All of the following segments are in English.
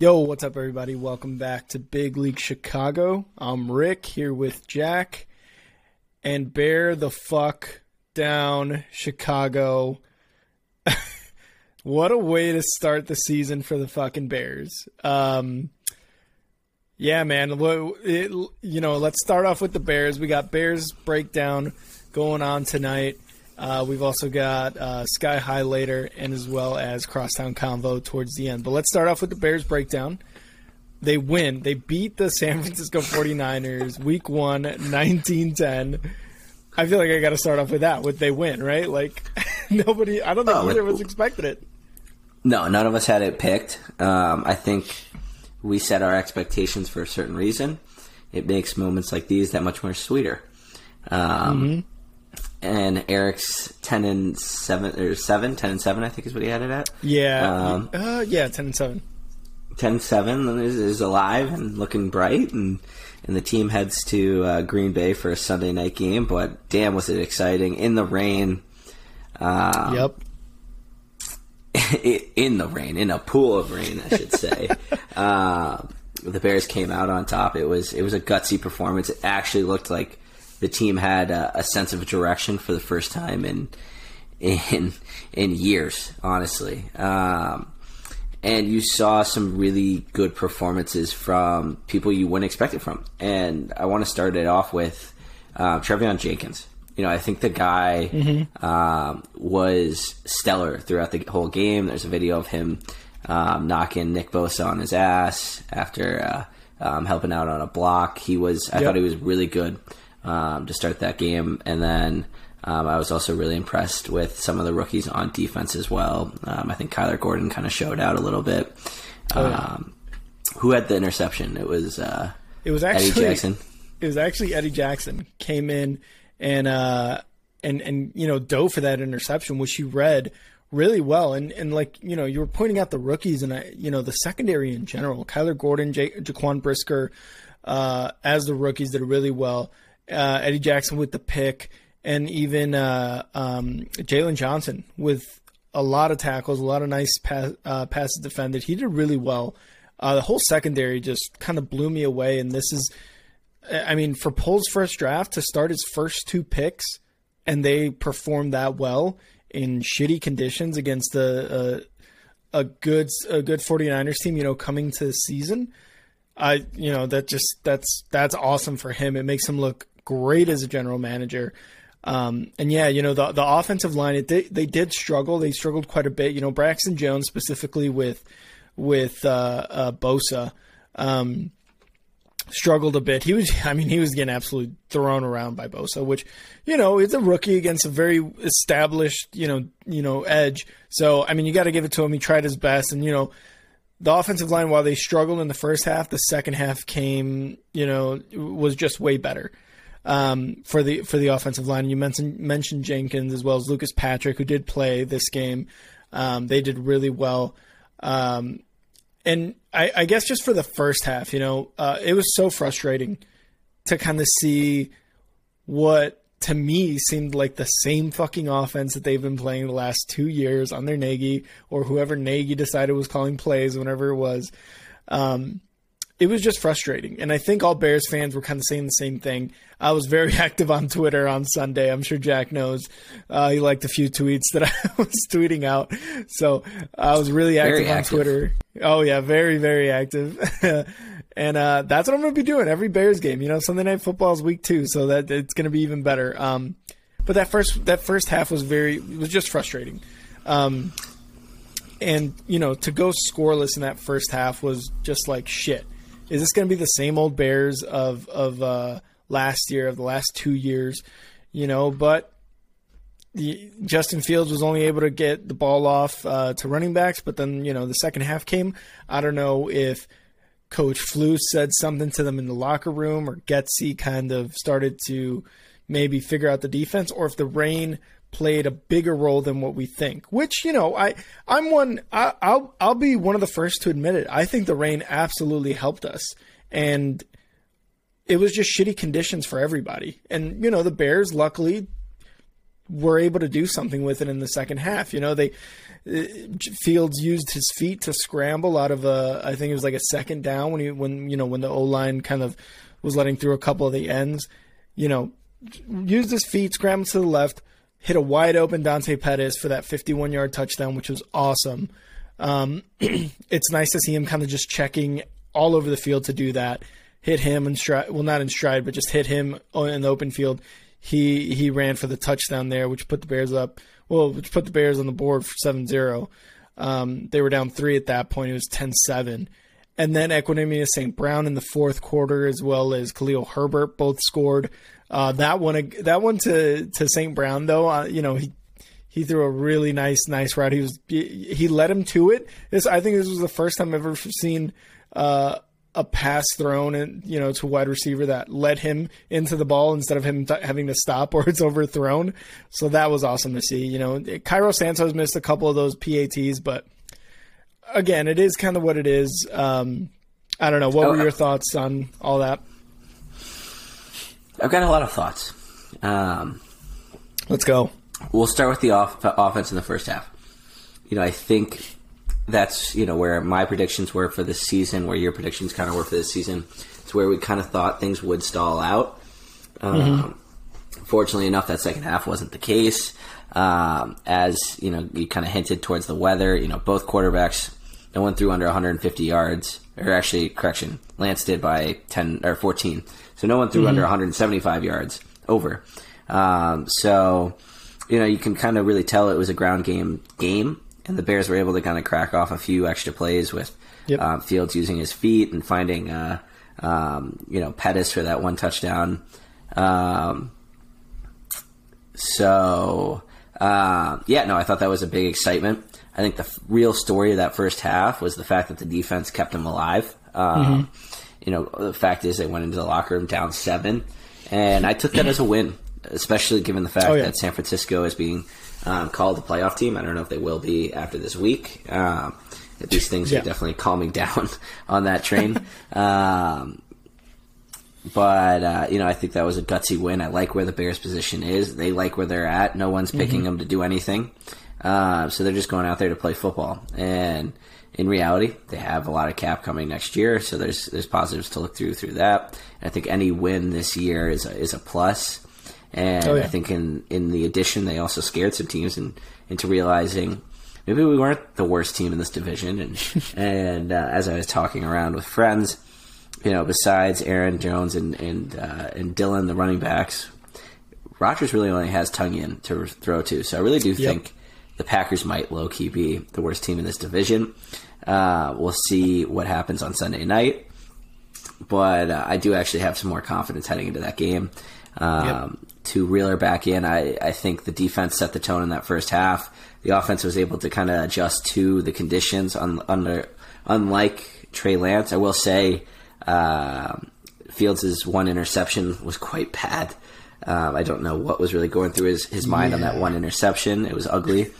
Yo, what's up, everybody? Welcome back to Big League Chicago. I'm Rick here with Jack, and bear the fuck down, Chicago. what a way to start the season for the fucking Bears. Um, yeah, man. It, you know, let's start off with the Bears. We got Bears breakdown going on tonight. Uh, we've also got uh, Sky High later, and as well as Crosstown Convo towards the end. But let's start off with the Bears breakdown. They win. They beat the San Francisco 49ers week one, 19 10. I feel like I got to start off with that. With they win, right? Like, nobody, I don't think oh, either of us expected it. No, none of us had it picked. Um, I think we set our expectations for a certain reason. It makes moments like these that much more sweeter. Um, mm-hmm and Eric's ten and seven or seven, 10 and seven, I think is what he had it at. Yeah, um, uh, yeah, ten and seven. 10 7 is, is, alive and looking bright, and and the team heads to uh, Green Bay for a Sunday night game. But damn, was it exciting in the rain! Um, yep. in the rain, in a pool of rain, I should say. uh, the Bears came out on top. It was it was a gutsy performance. It actually looked like the team had a, a sense of direction for the first time in in in years, honestly. Um, and you saw some really good performances from people you wouldn't expect it from. And I want to start it off with uh, Teven Jenkins. You know, I think the guy mm-hmm. um, was stellar throughout the whole game. There's a video of him um, knocking Nick Bosa on his ass after uh, um, helping out on a block. He was, I yep. thought he was really good um, to start that game. And then um, I was also really impressed with some of the rookies on defense as well. Um, I think Kyler Gordon kind of showed out a little bit. Oh, yeah. Um, who had the interception? It was uh, it was actually Eddie Jackson. It was actually Eddie Jackson came in and uh, and and you know dove for that interception, which he read really well. And and like you know you were pointing out the rookies and I, you know the secondary in general. Kyler Gordon, J- Jaquan Brisker, uh, as the rookies did really well uh, Eddie Jackson with the pick, and even uh, um, Jaylon Johnson with a lot of tackles, a lot of nice pass, uh, passes defended. He did really well. Uh, the whole secondary just kind of blew me away, and this is, I mean, for Poles' first draft to start his first two picks, and they performed that well in shitty conditions against a, a, a good a good 49ers team, you know, coming to the season. I you know that just that's that's awesome for him. It makes him look great as a general manager. Um, and yeah, you know the the offensive line it, they they did struggle. They struggled quite a bit. You know Braxton Jones specifically with with uh, uh, Bosa um, struggled a bit. He was I mean he was getting absolutely thrown around by Bosa, which you know it's a rookie against a very established you know you know edge. So I mean you got to give it to him. He tried his best, and you know the offensive line while they struggled in the first half, the second half came you know was just way better um, for the for the offensive line. You mentioned mentioned Jenkins as well as Lucas Patrick, who did play this game. Um, they did really well. Um, and I, I, guess just for the first half, you know, uh, it was so frustrating to kind of see what to me seemed like the same fucking offense that they've been playing the last two years on their Nagy or whoever Nagy decided was calling plays, whenever it was. Um, it was just frustrating. And I think all Bears fans were kind of saying the same thing. I was very active on Twitter on Sunday. I'm sure Jack knows. Uh, he liked a few tweets that I was tweeting out. So I was really active very on. Twitter. Oh, yeah, very, very active. and uh, that's what I'm going to be doing every Bears game. You know, Sunday Night Football is week two, so that it's going to be even better. Um, but that first that first half was very was just frustrating. Um, and you know, to go scoreless in that first half was just like shit is this going to be the same old Bears of of uh, last year, of the last two years? You know, but the, Justin Fields was only able to get the ball off uh, to running backs, but then you know the second half came. I don't know if Coach Flus said something to them in the locker room, or Getsy kind of started to maybe figure out the defense, or if the rain played a bigger role than what we think. Which you know, I I'm one. I, I'll I'll be one of the first to admit it. I think the rain absolutely helped us, and it was just shitty conditions for everybody. And you know, the Bears luckily were able to do something with it in the second half. You know, they uh, Fields used his feet to scramble out of a I think it was like a second down when he when you know when the O line kind of was letting through a couple of the ends. You know, used his feet, scrambled to the left, hit a wide open Dante Pettis for that 51 yard touchdown, which was awesome. Um, it's nice to see him kind of just checking all over the field to do that. Hit him in stride, well, not in stride, but just hit him in the open field. He he ran for the touchdown there, which put the Bears up. Well, which put the Bears on the board for 7-0. Um, they were down three at that point. It was 10-7. And then Equanimeous St. Brown in the fourth quarter, as well as Khalil Herbert, both scored. Uh, that one, that one to to St. Brown though, uh, you know he he threw a really nice nice route. He was he, led him to it. This I think this was the first time I've ever seen uh, a pass thrown and you know to a wide receiver that led him into the ball instead of him t- having to stop or it's overthrown. So that was awesome to see. You know, Cairo Santos missed a couple of those PATs, but again, it is kind of what it is. Um, I don't know. What were oh, your thoughts on all that? I've got a lot of thoughts. Um, Let's go. We'll start with the off- offense in the first half. You know, I think that's you know where my predictions were for this season, where your predictions kind of were for this season. It's where we kind of thought things would stall out. Um, mm-hmm. Fortunately enough, that second half wasn't the case. Um, as you know, you kind of hinted towards the weather. You know, both quarterbacks, no one threw under 150 yards, or actually, correction, Lance did by 10 or 14. So no one threw mm-hmm. under 175 yards over. Um, so you know you can kind of really tell it was a ground game game, and the Bears were able to kind of crack off a few extra plays with yep. um, Fields using his feet and finding uh, um, you know Pettis for that one touchdown. Um, so uh, yeah, no, I thought that was a big excitement. I think the f- real story of that first half was the fact that the defense kept them alive. Um, mm-hmm you know, the fact is they went into the locker room down seven, and I took that as a win, especially given the fact oh, yeah. that San Francisco is being um, called a playoff team. I don't know if they will be after this week. Um, these things yeah. are definitely calming down on that train. um, but uh, you know, I think that was a gutsy win. I like where the Bears' position is. They like where they're at. No one's picking mm-hmm. them to do anything, uh, so they're just going out there to play football. And in reality, they have a lot of cap coming next year, so there's there's positives to look through through that. And I think any win this year is a, is a plus. And oh, yeah. I think in in the addition, they also scared some teams in, into realizing maybe we weren't the worst team in this division. And and uh, as I was talking around with friends, you know, besides Aaron Jones and and uh, and Dillon, the running backs, Rodgers really only has Tonyan to throw to. So I really do yep. think the Packers might low key be the worst team in this division. Uh, we'll see what happens on Sunday night, but uh, I do actually have some more confidence heading into that game. Um, yep. To reel her back in, I, I think the defense set the tone in that first half. The offense was able to kind of adjust to the conditions. Un, under, unlike Trey Lance, I will say uh, Fields' one interception was quite bad. Um, I don't know what was really going through his, his mind yeah. on that one interception. It was ugly.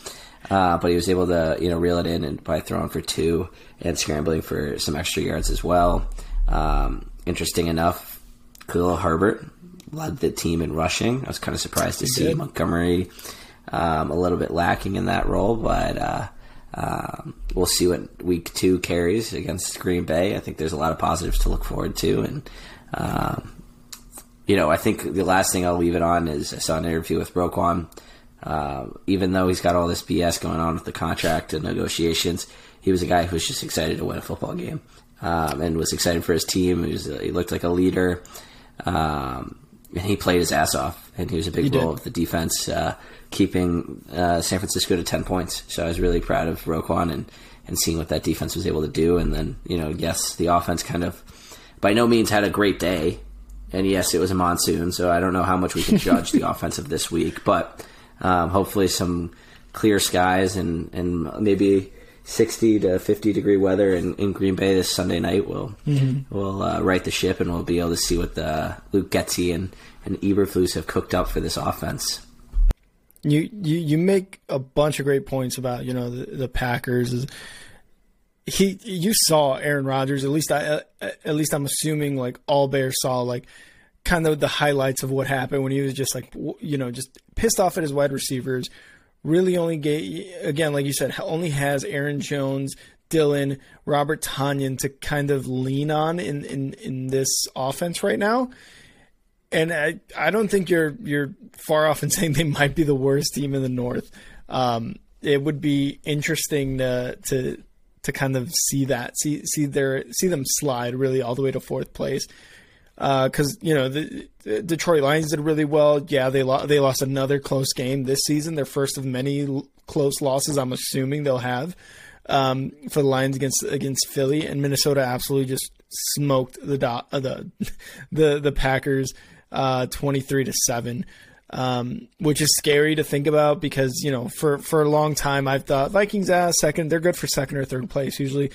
Uh, but he was able to, you know, reel it in and by throwing for two and scrambling for some extra yards as well. Um, interesting enough, Khalil Herbert led the team in rushing. I was kind of surprised to he see did. Montgomery um, a little bit lacking in that role, but uh, um, we'll see what week two carries against Green Bay. I think there's a lot of positives to look forward to, and um, you know, I think the last thing I'll leave it on is I saw an interview with Roquan. Uh, even though he's got all this BS going on with the contract and negotiations, he was a guy who was just excited to win a football game um, and was excited for his team. He, was, he looked like a leader, um, and he played his ass off. And he was a big he role did. of the defense, uh, keeping uh, San Francisco to ten points. So I was really proud of Roquan and and seeing what that defense was able to do. And then you know, yes, the offense kind of by no means had a great day. And yes, it was a monsoon, so I don't know how much we can judge the offensive this week, but um, hopefully some clear skies and, and maybe 60 to 50 degree weather in, in Green Bay this Sunday night will mm-hmm. will uh, right the ship and we'll be able to see what the Luke Getsy and and Eberflus have cooked up for this offense. You, you you make a bunch of great points about you know the, the Packers. He you saw Aaron Rodgers at least I at least I'm assuming like all Bears saw like kind of the highlights of what happened when he was just like you know just pissed off at his wide receivers. Really, only get again, like you said, only has Aaron Jones, Dillon Robert Tonyan to kind of lean on in in in this offense right now. And I I don't think you're you're far off in saying they might be the worst team in the North. Um, it would be interesting to to to kind of see that see see their see them slide really all the way to fourth place because uh, you know the, the, Detroit Lions did really well. Yeah, they lo- they lost another close game this season, their first of many l- close losses. I'm assuming they'll have um, for the Lions against against Philly and Minnesota. Absolutely just smoked the dot, uh, the the the Packers uh, 23 to seven. Um, which is scary to think about because you know for for a long time I've thought Vikings ah, second they're good for second or third place usually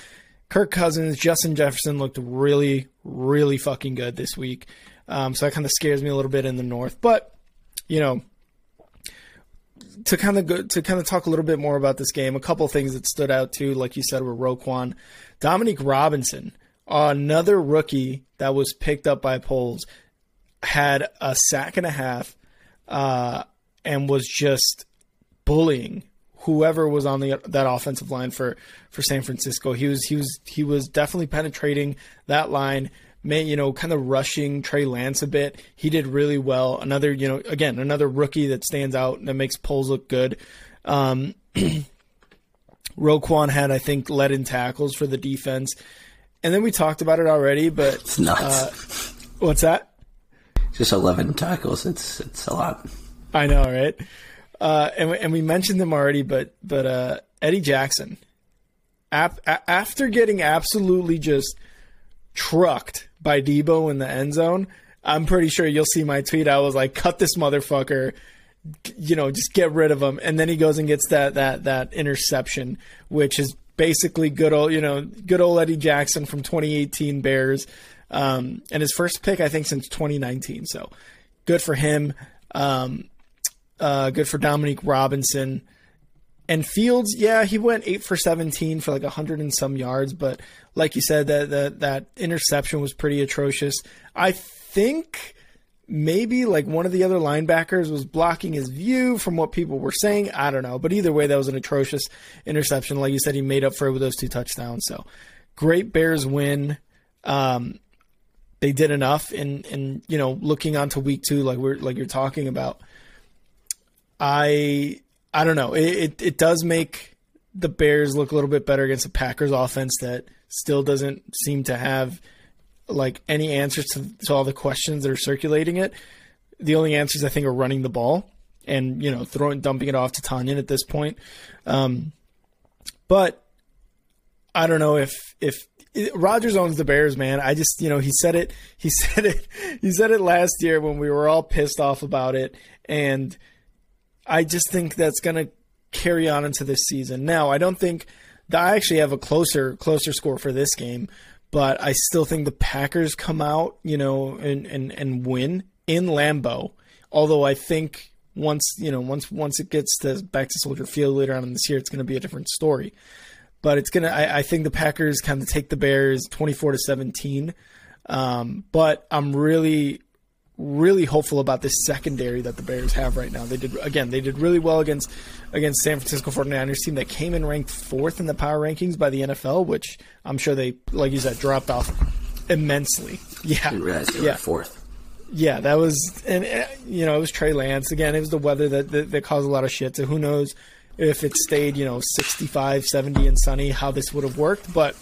Kirk Cousins, Justin Jefferson looked really, really fucking good this week. Um, so that kind of scares me a little bit in the North. But, you know, to kind of go, to kind of talk a little bit more about this game, a couple things that stood out too, like you said, were Roquan, Dominique Robinson, another rookie that was picked up by Poles, had a sack and a half, uh, and was just bullying whoever was on the that offensive line for for San Francisco. He was he was he was definitely penetrating that line. May, you know, kind of rushing Trey Lance a bit. He did really well. Another, you know, again, another rookie that stands out and that makes Poles look good. Um, Roquan had, I think, led in tackles for the defense. And then we talked about it already, but. Uh, what's that? Just eleven tackles. It's it's a lot. I know, right? Uh, and, we, and we mentioned them already, but but uh, Eddie Jackson, ap- after getting absolutely just trucked by Deebo in the end zone, I'm pretty sure you'll see my tweet. I was like, "Cut this motherfucker." You know, just get rid of him. And then he goes and gets that that that interception, which is basically good old you know good old Eddie Jackson from 2018 Bears, um, and his first pick I think since 2019. So good for him. Um, uh, good for Dominique Robinson. And Fields, yeah, he went eight for seventeen for like hundred and some yards, but like you said, that that that interception was pretty atrocious. I think maybe like one of the other linebackers was blocking his view from what people were saying. I don't know, but either way, that was an atrocious interception. Like you said, he made up for it with those two touchdowns. So great Bears win. Um, they did enough, and and you know, looking onto week two, like we're like you're talking about I I don't know. It, it, it does make the Bears look a little bit better against the Packers offense that still doesn't seem to have like any answers to, to all the questions that are circulating it. The only answers I think are running the ball and you know throwing dumping it off to Tonyan at this point. Um, but I don't know if if Rodgers owns the Bears, man. I just, you know, he said it. He said it. He said it last year when we were all pissed off about it, and I just think that's going to carry on into this season. Now, I don't think I actually have a closer closer score for this game, but I still think the Packers come out, you know, and and, and win in Lambeau. Although I think once you know once once it gets to back to Soldier Field later on in this year, it's going to be a different story. But it's gonna. I, I think the Packers kind of take the Bears twenty four to seventeen. Um, but I'm really really hopeful about this secondary that the Bears have right now. They did again, they did really well against against San Francisco 49ers team that came in ranked 4th in the power rankings by the NFL, which I'm sure they like you said dropped off immensely. Yeah. yeah. 4th. Yeah, that was and you know, it was Trey Lance again, it was the weather that, that that caused a lot of shit. So who knows if it stayed, you know, 65, 70 and sunny how this would have worked, but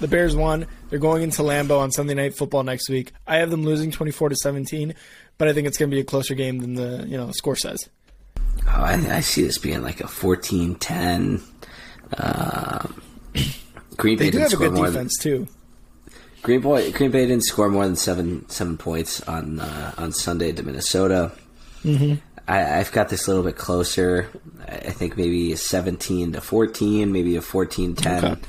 the Bears won. They're going into Lambeau on Sunday Night Football next week. I have them losing 24 to 17, but I think it's going to be a closer game than the you know score says. Oh, I, I see this being like a 14-10. Uh, Green Bay they do have a good defense than, too. Green Boy, Green Bay didn't score more than seven seven points on uh, on Sunday to Minnesota. Mm-hmm. I, have got this a little bit closer. I think maybe a 17 to 14, maybe a 14 10. Okay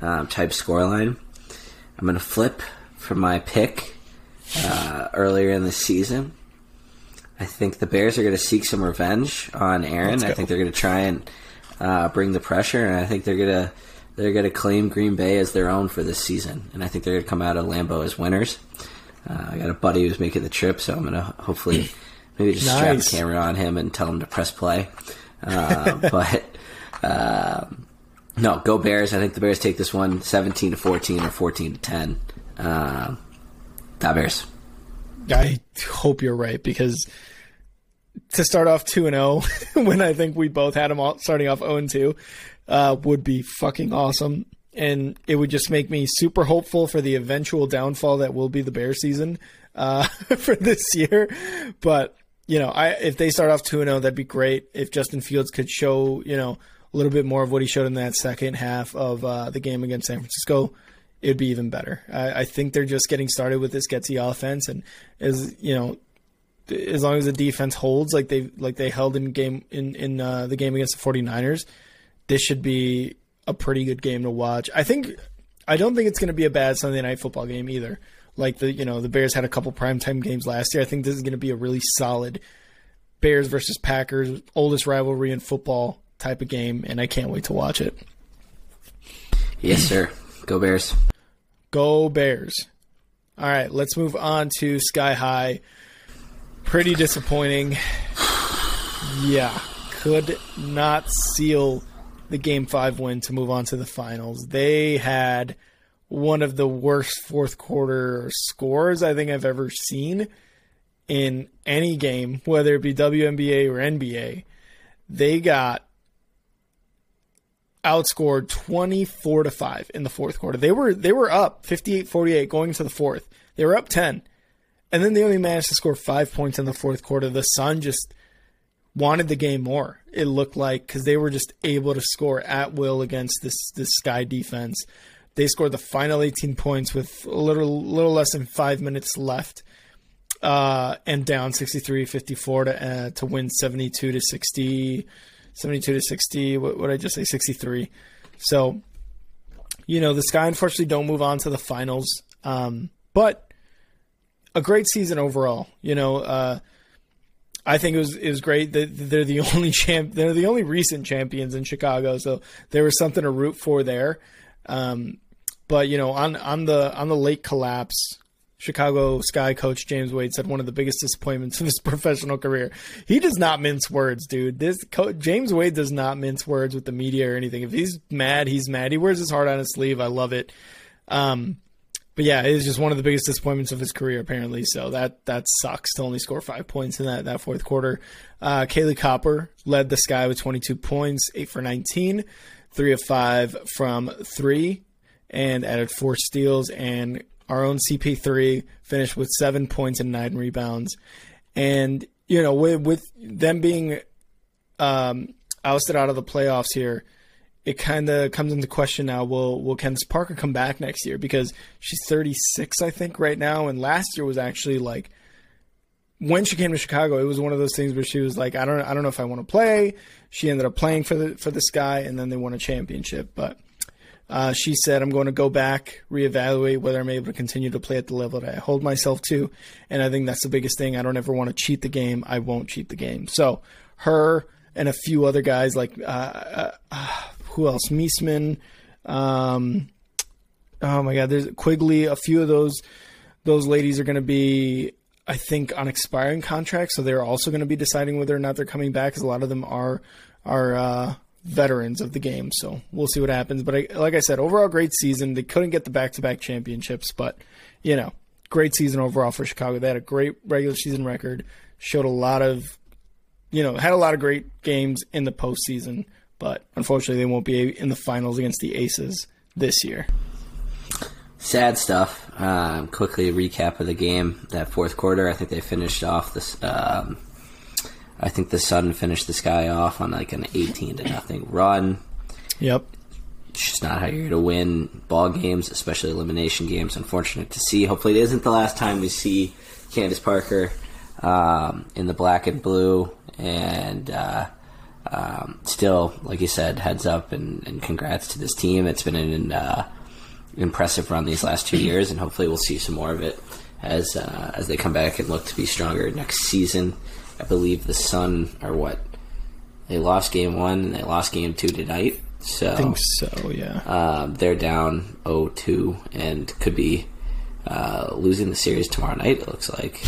um, type scoreline. I'm going to flip from my pick uh, earlier in the season. I think the Bears are going to seek some revenge on Aaron. I think they're going to try and uh, bring the pressure, and I think they're going to they're going to claim Green Bay as their own for this season. And I think they're going to come out of Lambeau as winners. Uh, I got a buddy who's making the trip, so I'm gonna hopefully maybe just nice. strap a camera on him and tell him to press play. Uh, but um, no, go Bears. I think the Bears take this one 17 to 14 or 14 to 10. Uh, Bears. I hope you're right because to start off 2 and 0 when I think we both had them all starting off 0 and 2 uh, would be fucking awesome. And it would just make me super hopeful for the eventual downfall that will be the Bear season uh, for this year. But, you know, I if they start off 2 0, that'd be great. If Justin Fields could show, you know, a little bit more of what he showed in that second half of uh, the game against San Francisco, it'd be even better. I, I, think they're just getting started with this Getsy offense, and as you know, as long as the defense holds like they like they held in game in in uh, the game against the 49ers, this should be a pretty good game to watch. I think I don't think it's going to be a bad Sunday night football game either. Like the you know the Bears had a couple primetime games last year. I think this is going to be a really solid Bears versus Packers, oldest rivalry in football type of game, and I can't wait to watch it. Yes, sir. Go Bears. Go Bears. All right, let's move on to Sky High. Pretty disappointing. Yeah, could not seal the game five win to move on to the finals. They had one of the worst fourth quarter scores I think I've ever seen in any game, whether it be WNBA or NBA. They got outscored 24 to 5 in the fourth quarter. They were they were up 58-48 going into the fourth. They were up 10. And then they only managed to score 5 points in the fourth quarter. The Sun just wanted the game more. It looked like cuz they were just able to score at will against this this Sky defense. They scored the final 18 points with a little little less than 5 minutes left. Uh, and down 63-54 to uh, to win 72 to 60 72 to 60. What would I just say? 63. So, you know, the Sky unfortunately don't move on to the finals. Um, but a great season overall. You know, uh, I think it was it was great that they're the only champ. They're the only recent champions in Chicago, so there was something to root for there. Um, but you know, on on the on the late collapse, Chicago Sky coach James Wade said one of the biggest disappointments of his professional career. He does not mince words, dude. This co- James Wade does not mince words with the media or anything. If he's mad, he's mad. He wears his heart on his sleeve. I love it. Um, but yeah, it is just one of the biggest disappointments of his career, apparently. So that that sucks to only score five points in that that fourth quarter. Uh, Kahleah Copper led the Sky with 22 points, eight for 19, three of five from three, and added four steals and our own CP3 finished with seven points and nine rebounds. And, you know, with, with them being um, ousted out of the playoffs here, it kind of comes into question now. Will will Candace Parker come back next year? Because she's 36, I think, right now, and last year was actually like when she came to Chicago. It was one of those things where she was like, I don't I don't know if I want to play. She ended up playing for the for the Sky, and then they won a championship. But uh, she said, I'm going to go back, reevaluate whether I'm able to continue to play at the level that I hold myself to. And I think that's the biggest thing. I don't ever want to cheat the game. I won't cheat the game. So, her and a few other guys like, uh, uh, uh who else? Meesseman. Um, oh my God, there's Quigley. A few of those those ladies are going to be, I think, on expiring contracts. So they're also going to be deciding whether or not they're coming back because a lot of them are are uh, veterans of the game. So we'll see what happens. But I, like I said, overall great season. They couldn't get the back-to-back championships, but you know, great season overall for Chicago. They had a great regular season record. Showed a lot of, you know, had a lot of great games in the postseason. But unfortunately, they won't be in the finals against the Aces this year. Sad stuff. Um, quickly recap of the game. That fourth quarter, I think they finished off this. Um, I think the Sun finished this guy off on like an 18 to nothing run. Yep. It's just not how you're going to win ball games, especially elimination games. Unfortunate to see. Hopefully, it isn't the last time we see Candace Parker um, in the black and blue. And uh, um, still, like you said, heads up and, and, congrats to this team. It's been an uh, impressive run these last two years, and hopefully, we'll see some more of it as uh, as they come back and look to be stronger next season. I believe the Sun are what they lost game one and they lost game two tonight. So I think so, yeah. Um, they're down 0-2 and could be uh, losing the series tomorrow night. It looks like.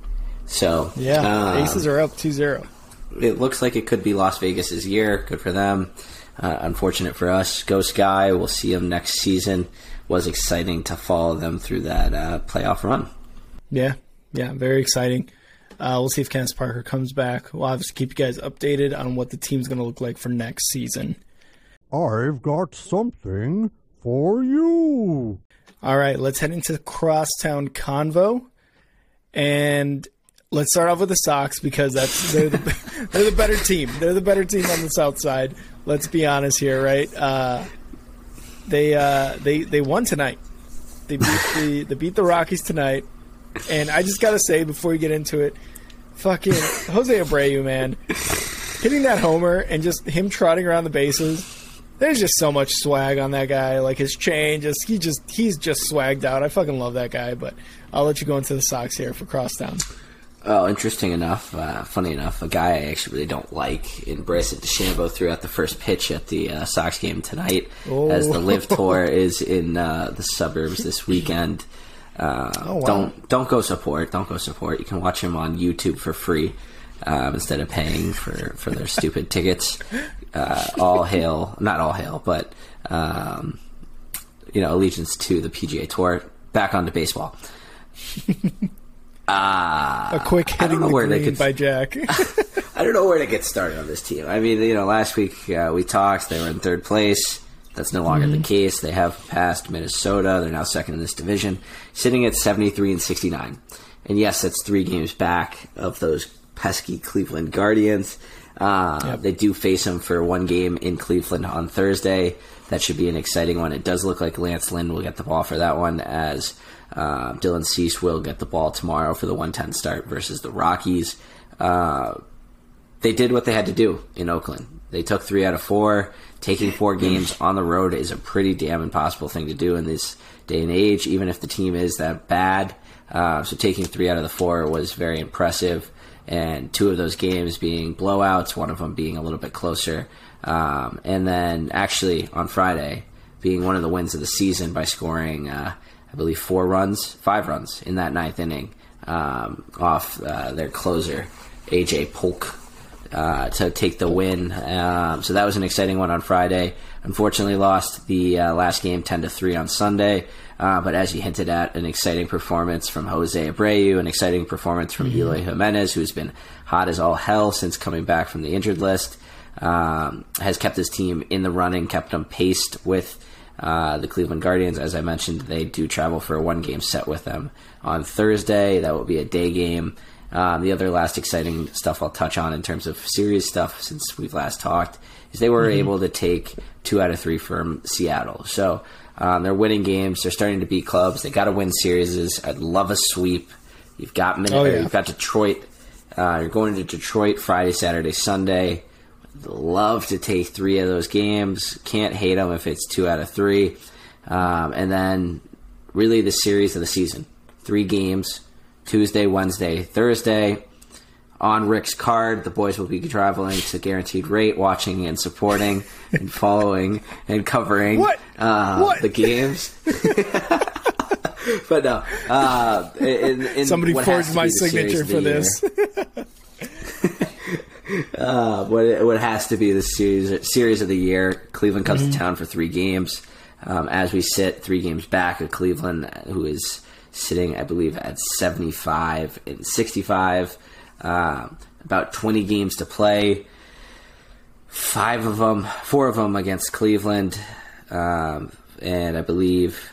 so yeah, um, Aces are up 2-0. It looks like it could be Las Vegas's year. Good for them. Uh, unfortunate for us. Go Sky. We'll see them next season. Was exciting to follow them through that uh, playoff run. Yeah, yeah, very exciting. Uh, we'll see if Candace Parker comes back. We'll obviously keep you guys updated on what the team's going to look like for next season. I've got something for you. All right, let's head into the Crosstown Convo. And let's start off with the Sox because that's they're the, they're the better team. They're the better team on the south side. Let's be honest here, right? Uh, they uh, they they won tonight. They beat the they beat the Rockies tonight. And I just gotta say before we get into it, fucking Jose Abreu, man, hitting that homer and just him trotting around the bases. There's just so much swag on that guy. Like his chain, just he just he's just swagged out. I fucking love that guy. But I'll let you go into the Sox here for Crosstown. Oh, interesting enough, uh, funny enough, a guy I actually really don't like in Bryson DeChambeau threw out the first pitch at the uh, Sox game tonight oh. as the LIV oh. Tour is in uh, the suburbs this weekend. Uh, oh, wow. Don't don't go support. Don't go support. You can watch him on YouTube for free um, instead of paying for, for their stupid tickets. Uh, all hail, not all hail, but um, you know allegiance to the PGA Tour. Back onto baseball. Uh, a quick hitting the where green could, by Jack. I don't know where to get started on this team. I mean, you know, last week uh, we talked; they were in third place. That's no longer mm-hmm. the case. They have passed Minnesota. They're now second in this division, sitting at 73 and 69. And yes, that's three games back of those pesky Cleveland Guardians. Uh, yep. They do face them for one game in Cleveland on Thursday. That should be an exciting one. It does look like Lance Lynn will get the ball for that one, as uh, Dylan Cease will get the ball tomorrow for the 110 start versus the Rockies. Uh, they did what they had to do in Oakland. They took three out of four. Taking four games on the road is a pretty damn impossible thing to do in this day and age, even if the team is that bad. Uh, so taking three out of the four was very impressive, and two of those games being blowouts, one of them being a little bit closer, um, and then actually on Friday being one of the wins of the season by scoring, uh, I believe, four runs, five runs in that ninth inning um, off uh, their closer, AJ Puk uh, to take the win. Um, so that was an exciting one on Friday. Unfortunately, lost the uh, last game ten to three on Sunday. Uh, but as you hinted at, an exciting performance from Jose Abreu, an exciting performance from mm-hmm. Eloy Jimenez, who's been hot as all hell since coming back from the injured list. Um, has kept his team in the running, kept them paced with uh, the Cleveland Guardians. As I mentioned, they do travel for a one game set with them on Thursday. That will be a day game. Um, the other last exciting stuff I'll touch on in terms of series stuff since we've last talked is they were mm-hmm. able to take two out of three from Seattle. So um, they're winning games. They're starting to beat clubs. They got to win series. I'd love a sweep. You've got Minnesota. oh, yeah. you've got Detroit. Uh, you're going to Detroit Friday, Saturday, Sunday. Love to take three of those games. Can't hate them if it's two out of three. Um, and then really the series of the season. Three games Tuesday, Wednesday, Thursday. On Rick's card, the boys will be traveling to Guaranteed Rate, watching and supporting and following and covering what? Uh, what? the games. but no, uh, in, in somebody forged my signature for this. uh, what what has to be the series series of the year? Cleveland comes mm-hmm. to town for three games. Um, as we sit three games back of Cleveland, who is sitting, I believe, at 75 and 65. Uh, about 20 games to play. Five of them, four of them against Cleveland, um, and I believe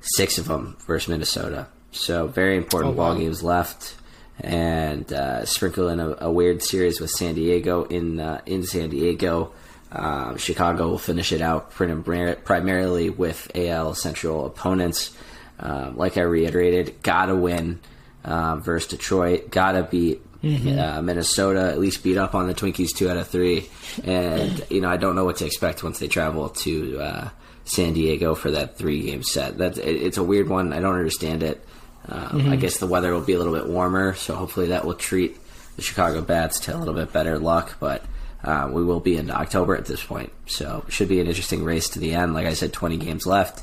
six of them versus Minnesota. So very important oh, wow. ball games left, and uh, sprinkle in a, a, weird series with San Diego in uh, in San Diego. Uh, Chicago will finish it out primarily with AL Central opponents. Um, like I reiterated, gotta win uh, versus Detroit. Gotta beat mm-hmm. uh, Minnesota. At least beat up on the Twinkies two out of three. And you know, I don't know what to expect once they travel to uh, San Diego for that three game set. That's it, it's a weird one. I don't understand it. Um, mm-hmm. I guess the weather will be a little bit warmer, so hopefully that will treat the Chicago Bats to a little bit better luck. But uh, we will be in October at this point, so should be an interesting race to the end. Like I said, 20 games left.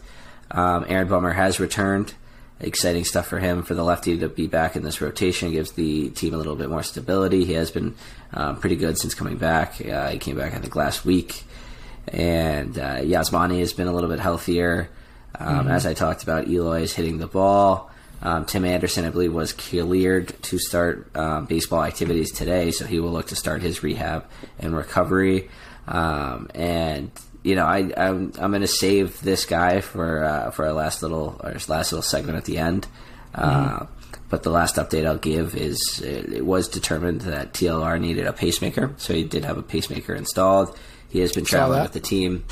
Um, Aaron Bummer has returned exciting stuff for him for the lefty to be back in this rotation gives the team a little bit more stability. He has been um, pretty good since coming back. Uh, he came back I think last week, and uh, Yasmani has been a little bit healthier. Um, mm-hmm. As I talked about, Eloy is hitting the ball. Um, Tim Anderson, I believe, was cleared to start um, baseball activities today, so he will look to start his rehab and recovery. Um, and you know, I, I'm, I'm going to save this guy for uh, for our last little our last little segment at the end. Mm-hmm. Uh, but the last update I'll give is it, it, was determined that TLR needed a pacemaker, so he did have a pacemaker installed. He has been traveling with the team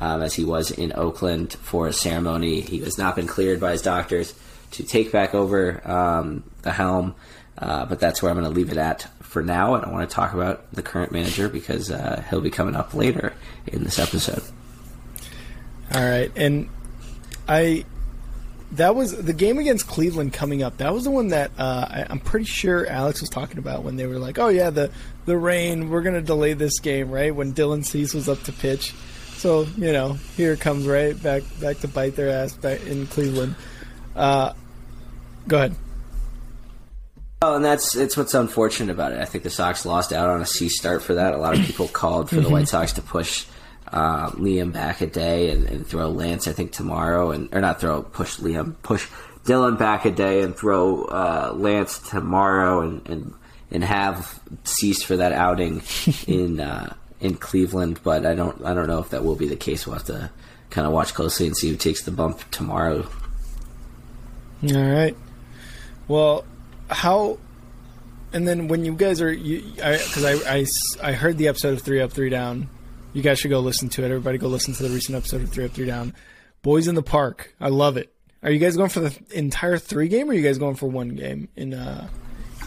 um, as he was in Oakland for a ceremony. He has not been cleared by his doctors to take back over um, the helm, uh, but that's where I'm going to leave it at for now. I don't want to talk about the current manager because uh, he'll be coming up later in this episode. All right, and I that was the game against Cleveland coming up. That was the one that uh, I, am pretty sure Alex was talking about when they were like, "Oh yeah, the the rain. We're gonna delay this game, right?" When Dylan Cease was up to pitch. So you know, here comes right back back to bite their ass back in Cleveland. Uh, go ahead. Oh, and that's it's what's unfortunate about it. I think the Sox lost out on a Cease start for that. A lot of people called for the mm-hmm. White Sox to push uh, Liam back a day and, and, throw Lance, I think tomorrow, and or not throw push Liam push Dylan back a day and throw uh, Lance tomorrow and, and and have ceased for that outing in uh, in Cleveland. But I don't I don't know if that will be the case. We'll have to kind of watch closely and see who takes the bump tomorrow. All right. Well, how and then when you guys are you because I, I, I, I, heard the episode of three up three down. You guys should go listen to it. Everybody go listen to the recent episode of three up three down. Boys in the park. I love it. Are you guys going for the entire three game or are you guys going for one game in uh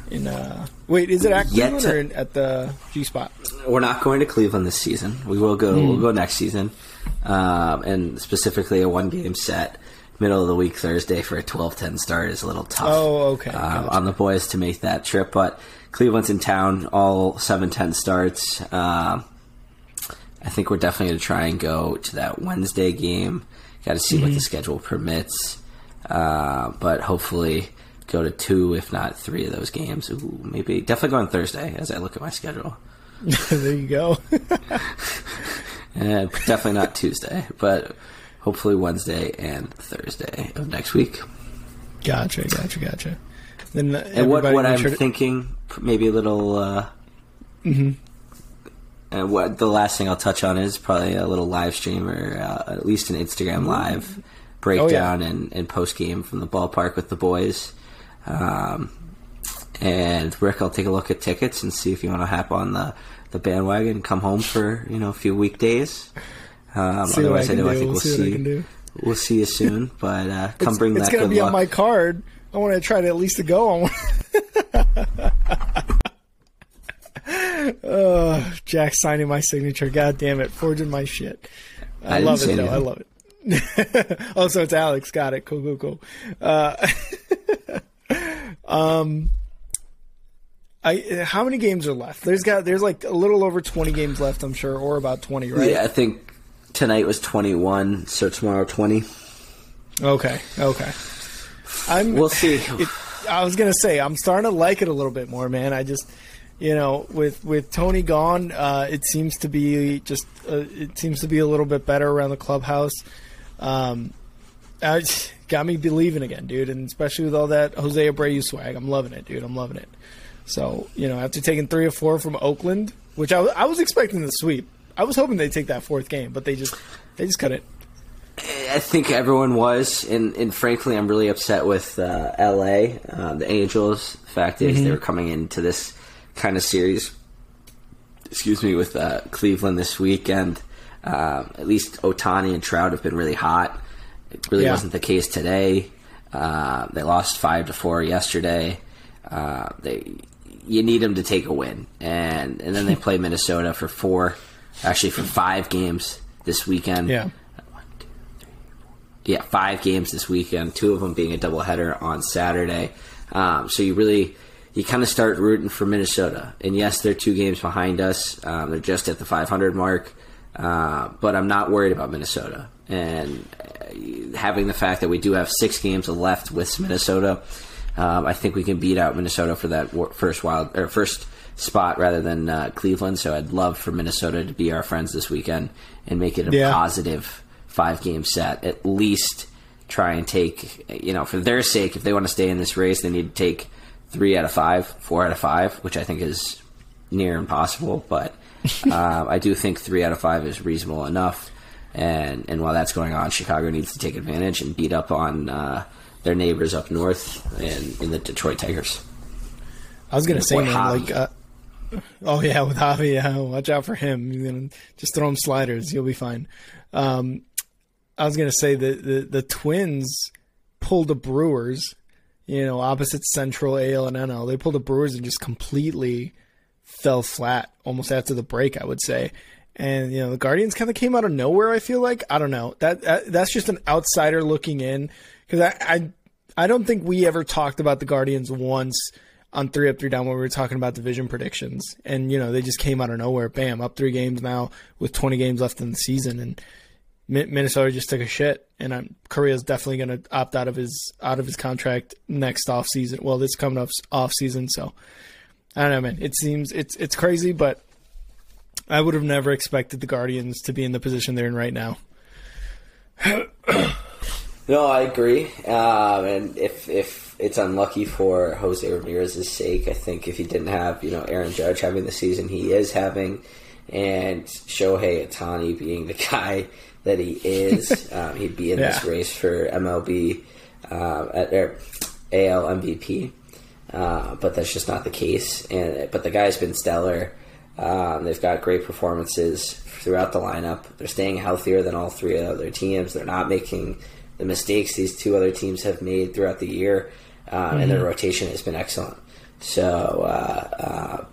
in uh wait is it at Cleveland to, or in, at the G spot? We're not going to Cleveland this season. We will go mm. we'll go next season. Um, and specifically a one game set middle of the week Thursday for a 12-10 start is a little tough. Oh, okay. Um, gotcha. On the boys to make that trip, but Cleveland's in town. All 7-10 starts. Um, I think we're definitely going to try and go to that Wednesday game. Got to see mm-hmm. what the schedule permits, uh, but hopefully go to two, if not three of those games. Ooh, maybe definitely go on Thursday as I look at my schedule. there you go. and definitely not Tuesday, but hopefully Wednesday and Thursday of next week. Gotcha, gotcha, gotcha. Then and what what I'm to... thinking, maybe a little. Uh, mm-hmm. And what the last thing I'll touch on is probably a little live stream or uh, at least an Instagram live breakdown oh, yeah. and, and post game from the ballpark with the boys. Um, and Rick, I'll take a look at tickets and see if you want to hop on the, the bandwagon, come home for you know a few weekdays. Um, otherwise, I, I, know I think we'll, we'll see. We'll see you soon, but uh, come it's, bring it's that. It's going to be luck. on my card. I want to try to at least to go on. oh, Jack signing my signature. God damn it, forging my shit. I, I love it though. I love it. oh, so it's Alex. Got it. Cool, cool, cool. Uh, um, I how many games are left? There's got there's like a little over twenty games left, I'm sure, or about twenty, right? Yeah, I think tonight was 21, so tomorrow 20. Okay, okay. I'm. We'll see. It, I was gonna say I'm starting to like it a little bit more, man. I just, you know, with with Tony gone, uh, it seems to be just uh, it seems to be a little bit better around the clubhouse. Um, I, got me believing again, dude, and especially with all that Jose Abreu swag, I'm loving it, dude. I'm loving it. So you know, after taking three or four from Oakland, which I, was I was expecting the sweep, I was hoping they'd take that fourth game, but they just they just couldn't. I think everyone was, and, and frankly, I'm really upset with uh, LA, uh, the Angels. The fact is, mm-hmm. they were coming into this kind of series, excuse me, with uh, Cleveland this weekend. Uh, at least Ohtani and Trout have been really hot. It really yeah. wasn't the case today. Uh, they lost five to four yesterday. Uh, they, you need them to take a win, and and then they play Minnesota for four actually for five games this weekend. Yeah. Yeah, five games this weekend. Two of them being a doubleheader on Saturday. Um, so you really you kind of start rooting for Minnesota. And yes, they're two games behind us. Um, they're just at the 500 mark. Uh, but I'm not worried about Minnesota. and uh, having the fact that we do have six games left with Minnesota, um, I think we can beat out Minnesota for that first wild or first spot rather than uh, Cleveland. So I'd love for Minnesota to be our friends this weekend and make it a yeah. positive five game set. At least try and take, you know, for their sake, if they want to stay in this race, they need to take three out of five, four out of five, which I think is near impossible. But uh, I do think three out of five is reasonable enough. And and while that's going on, Chicago needs to take advantage and beat up on uh, their neighbors up north and in the Detroit Tigers. I was gonna say, man, like, uh, oh yeah, with Javi, yeah, watch out for him. You know, just throw him sliders, you'll be fine. Um, I was gonna say the, the the Twins pulled the Brewers, you know, opposite Central AL and NL. They pulled the Brewers and just completely fell flat almost after the break. I would say. And you know the Guardians kind of came out of nowhere. I feel like I don't know that, that that's just an outsider looking in because I, I I don't think we ever talked about the Guardians once on three up, three down when we were talking about division predictions. And, you know, they just came out of nowhere. Bam, up three games now with 20 games left in the season. And Minnesota just took a shit. And I'm, Correa's definitely going to opt out of his out of his contract next off season. Well, this coming up off season. So I don't know, man. It seems it's it's crazy, but I would have never expected the Guardians to be in the position they're in right now. no, I agree. Um, and if if it's unlucky for Jose Ramirez's sake. I think if he didn't have you know Aaron Judge having the season he is having, and Shohei Ohtani being the guy that he is, um, he'd be in yeah. this race for MLB uh, at or AL MVP. Uh, but that's just not the case. And but the guy's been stellar. Um, they've got great performances throughout the lineup. They're staying healthier than all three other teams. They're not making the mistakes these two other teams have made throughout the year um, mm-hmm. and their mm-hmm. rotation has been excellent. So uh, uh,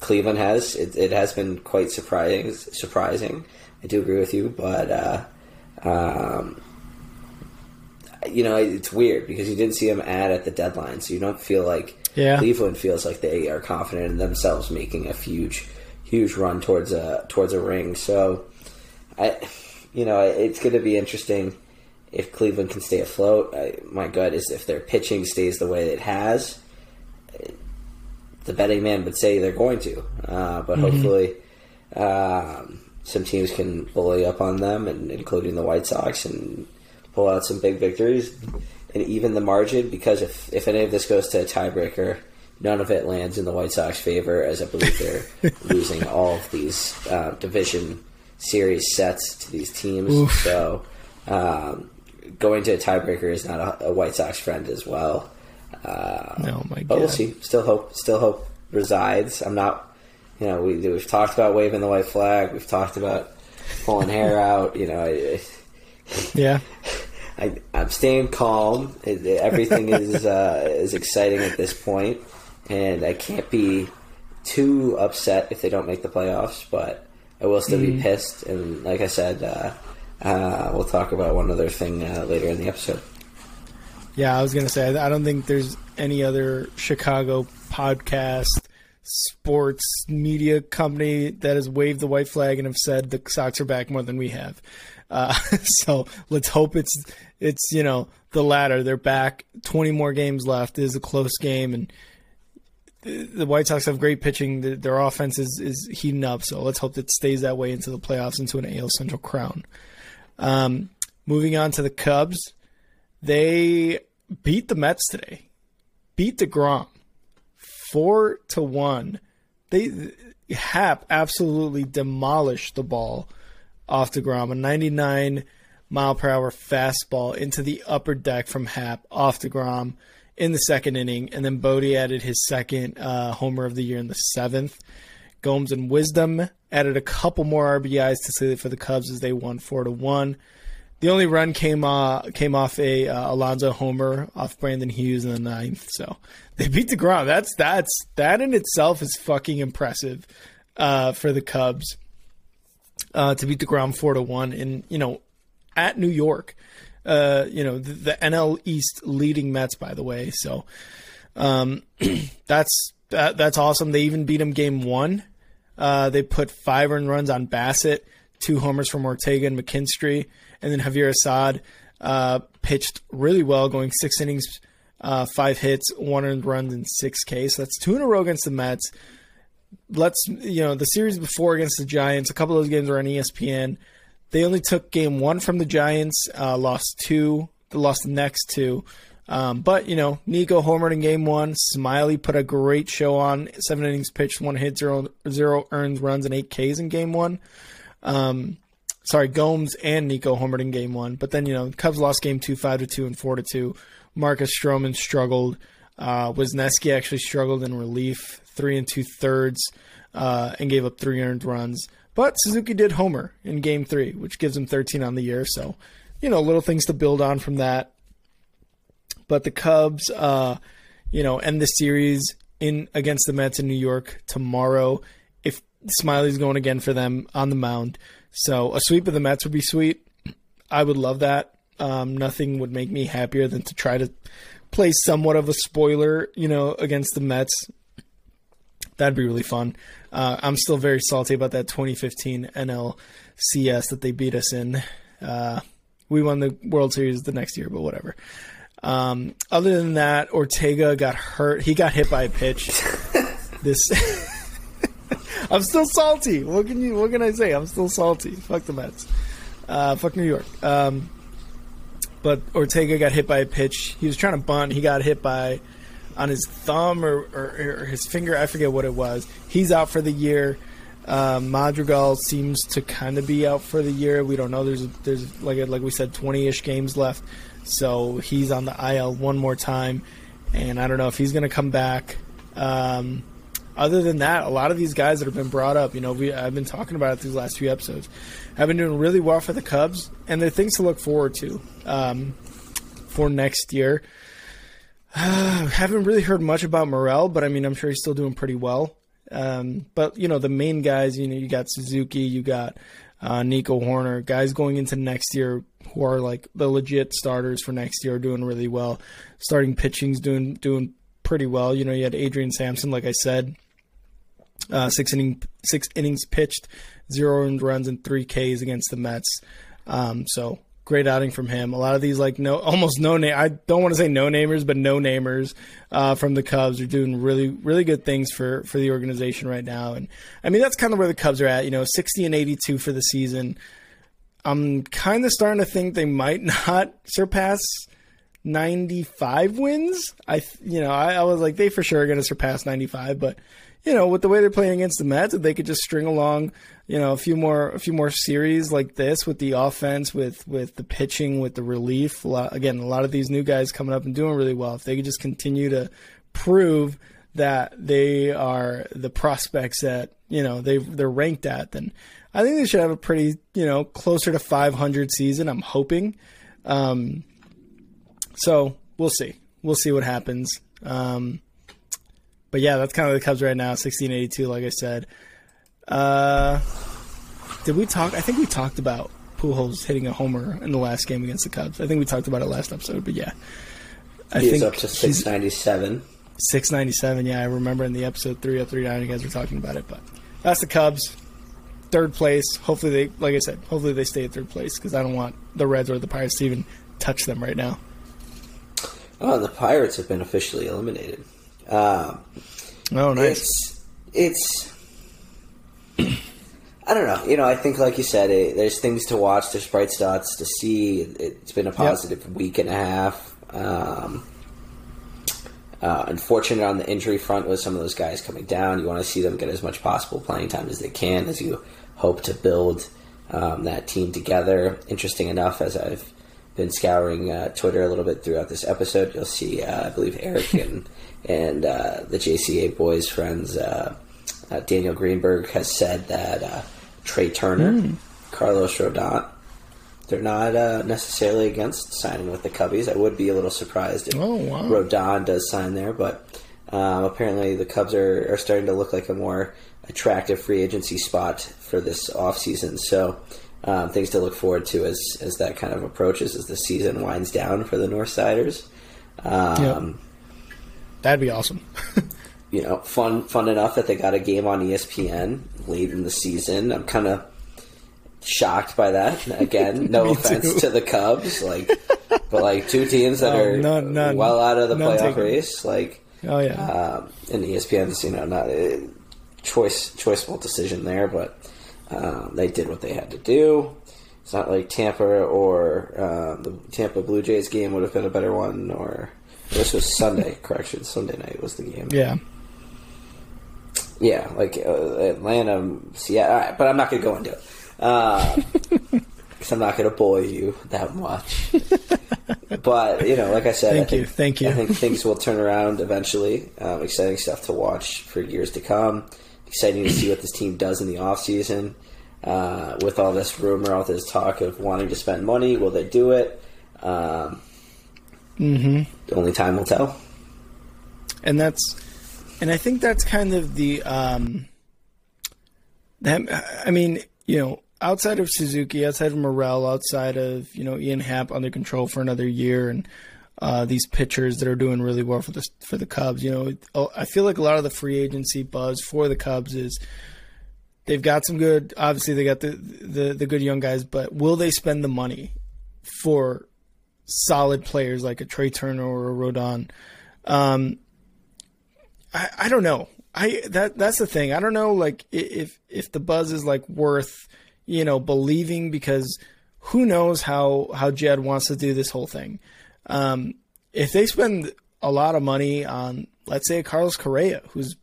Cleveland has it, it, has been quite surprising. Surprising, I do agree with you, but uh, um, you know it's weird because you didn't see them add at the deadline, so you don't feel like yeah. Cleveland feels like they are confident in themselves making a huge, huge run towards a towards a ring. So, I, you know, it's going to be interesting if Cleveland can stay afloat, I, my gut is if their pitching stays the way it has, the betting man would say they're going to. Uh, but mm-hmm. hopefully, um, some teams can bully up on them, and including the White Sox, and pull out some big victories and even the margin. Because if if any of this goes to a tiebreaker, none of it lands in the White Sox favor, as I believe they're losing all of these uh, division series sets to these teams. Oof. So. Um, going to a tiebreaker is not a, a White Sox friend as well. Uh, no, my God. But we'll see. Still hope. Still hope resides. I'm not. You know, we we've talked about waving the white flag. We've talked about pulling hair out. You know, I, yeah. I, am staying calm. Everything is uh, is exciting at this point, and I can't be too upset if they don't make the playoffs. But I will still mm. be pissed. And like I said, uh, uh, we'll talk about one other thing uh, later in the episode. Yeah, I was going to say, I don't think there's any other Chicago podcast, sports media company that has waved the white flag and have said the Sox are back more than we have. Uh, so let's hope it's it's you know the latter. They're back. Twenty more games left. It is a close game, and the White Sox have great pitching. Their offense is, is heating up. So let's hope it stays that way into the playoffs, into an AL Central crown. Um, moving on to the Cubs, they beat the Mets today. Beat the deGrom four to one. They Happ absolutely demolished the ball off the deGrom. A 99 mile per hour fastball into the upper deck from Happ off the deGrom in the second inning, and then Bote added his second uh, homer of the year in the seventh. Gomes and Wisdom added a couple more RBIs to say that for the Cubs as they won four to one. The only run came uh, came off a uh, Alonso homer off Brandon Hughes in the ninth. So they beat the deGrom. That's that's that in itself is fucking impressive uh, for the Cubs uh, to beat the deGrom four to one. And you know, at New York, uh, you know the, the, NL East leading Mets by the way. So um, that's that, that's awesome. They even beat them game one uh, they put five earned runs on Bassitt, two homers from Ortega and McKinstry, and then Javier Assad uh, pitched really well, going six innings, uh, five hits, one earned runs, and six Ks. So that's two in a row against the Mets. Let's you know the series before against the Giants. A couple of those games were on ESPN. They only took game one from the Giants, uh, lost two, lost the next two. Um, but you know, Nico homered in game one. Smyly put a great show on. Seven innings pitched, one hit, zero zero earned runs, and eight Ks in game one. Um, sorry, Gomes and Nico homered in game one. But then you know, Cubs lost game two, five to two, and four to two. Marcus Stroman struggled. Uh, Wesneski actually struggled in relief, three and two thirds, uh, and gave up three earned runs. But Suzuki did homer in game three, which gives him 13 on the year. So, you know, little things to build on from that. But the Cubs, uh, you know, end the series in against the Mets in New York tomorrow. If Smyly's going again for them on the mound, so a sweep of the Mets would be sweet. I would love that. Um, nothing would make me happier than to try to play somewhat of a spoiler, you know, against the Mets. That'd be really fun. Uh, I'm still very salty about that 2015 NLCS that they beat us in. Uh, we won the World Series the next year, but whatever. Um, other than that, Ortega got hurt. He got hit by a pitch. this. I'm still salty. What can you? What can I say? I'm still salty. Fuck the Mets. Uh, fuck New York. Um, but Ortega got hit by a pitch. He was trying to bunt. He got hit by on his thumb or, or, or his finger. I forget what it was. He's out for the year. Uh, Madrigal seems to kind of be out for the year. We don't know. There's there's like like we said, 20ish games left, so he's on the IL one more time, and I don't know if he's going to come back. Um, other than that, a lot of these guys that have been brought up, you know, we I've been talking about it these last few episodes, have been doing really well for the Cubs, and they're things to look forward to um, for next year. Uh, haven't really heard much about Morel, but I mean, I'm sure he's still doing pretty well. Um, but you know, the main guys, you know, you got Suzuki, you got uh, Nico Hoerner, guys going into next year who are like the legit starters for next year, are doing really well. Starting pitching's doing doing pretty well. You know, you had Adrian Sampson, like I said, uh, six inning six innings pitched, zero earned runs and three Ks against the Mets. Um, so great outing from him. A lot of these like no almost no name. I don't want to say no namers, but no namers uh, from the Cubs are doing really really good things for for the organization right now. And I mean that's kind of where the Cubs are at. You know, sixty and eighty two for the season. I'm kind of starting to think they might not surpass 95 wins. I you know I, I was like they for sure are going to surpass 95, but you know, with the way they're playing against the Mets, if they could just string along, you know, a few more a few more series like this with the offense, with with the pitching, with the relief. A lot, again, a lot of these new guys coming up and doing really well. If they could just continue to prove that they are the prospects that you know they they're ranked at, then I think they should have a pretty you know closer to 500 season. I'm hoping. Um, so we'll see. We'll see what happens. Um, but yeah, that's kind of the Cubs right now, 1682, like I said. Uh, did we talk? I think we talked about Pujols hitting a homer in the last game against the Cubs. I think we talked about it last episode, but yeah. I he's think up to 697. 697, yeah. I remember in the episode 3039 you guys were talking about it, but that's the Cubs. Third place. Hopefully they, like I said, hopefully they stay at third place because I don't want the Reds or the Pirates to even touch them right now. Oh, the Pirates have been officially eliminated. Um, oh, nice. It's, it's I don't know. You know, I think, like you said, it, there's things to watch. There's bright spots to see. It's been a positive yep. week and a half. Um, uh, unfortunate on the injury front with some of those guys coming down. You want to see them get as much possible playing time as they can as you hope to build um, that team together. Interesting enough, as I've been scouring uh, Twitter a little bit throughout this episode, you'll see, uh, I believe, Eric and and uh, the JCA boys' friends, uh, uh, Daniel Greenberg, has said that uh, Trea Turner, mm. Carlos Rodon, they're not uh, necessarily against signing with the Cubbies. I would be a little surprised if oh, wow. Rodon does sign there, but um, apparently the Cubs are, are starting to look like a more attractive free agency spot for this offseason. So um, things to look forward to as, as that kind of approaches as the season winds down for the Northsiders. Um, yep That'd be awesome. you know, fun fun enough that they got a game on ESPN late in the season. I'm kind of shocked by that. Again, no offense too. to the Cubs, like, but like two teams that oh, are none, none, well out of the playoff taken. race, like, oh yeah, um, and ESPN's you know not a uh, choice choiceful decision there, but um, they did what they had to do. It's not like Tampa or uh, the Tampa Blue Jays game would have been a better one, or this was Sunday. correction, Sunday night was the game. Yeah. Yeah, like uh, Atlanta, Seattle. but I'm not going to go into it because uh, I'm not going to bore you that much. but you know, like I said, thank I think, you, thank you. I think things will turn around eventually. Um, exciting stuff to watch for years to come. Exciting to see what this team does in the off season. Uh, with all this rumor, all this talk of wanting to spend money, will they do it? Um, mm-hmm. Only time will tell. And that's, and I think that's kind of the, um, that I mean, you know, outside of Suzuki, outside of Morel, outside of you know Ian Happ under control for another year, and uh, these pitchers that are doing really well for the for the Cubs. You know, oh, I feel like a lot of the free agency buzz for the Cubs is they've got some good. Obviously, they got the the, the good young guys, but will they spend the money for solid players like a Trea Turner or a Rodon? Um, I, I don't know. I that that's the thing. I don't know like if if the buzz is like worth, you know, believing because who knows how how Jed wants to do this whole thing. Um, if they spend a lot of money on let's say Carlos Correa, who's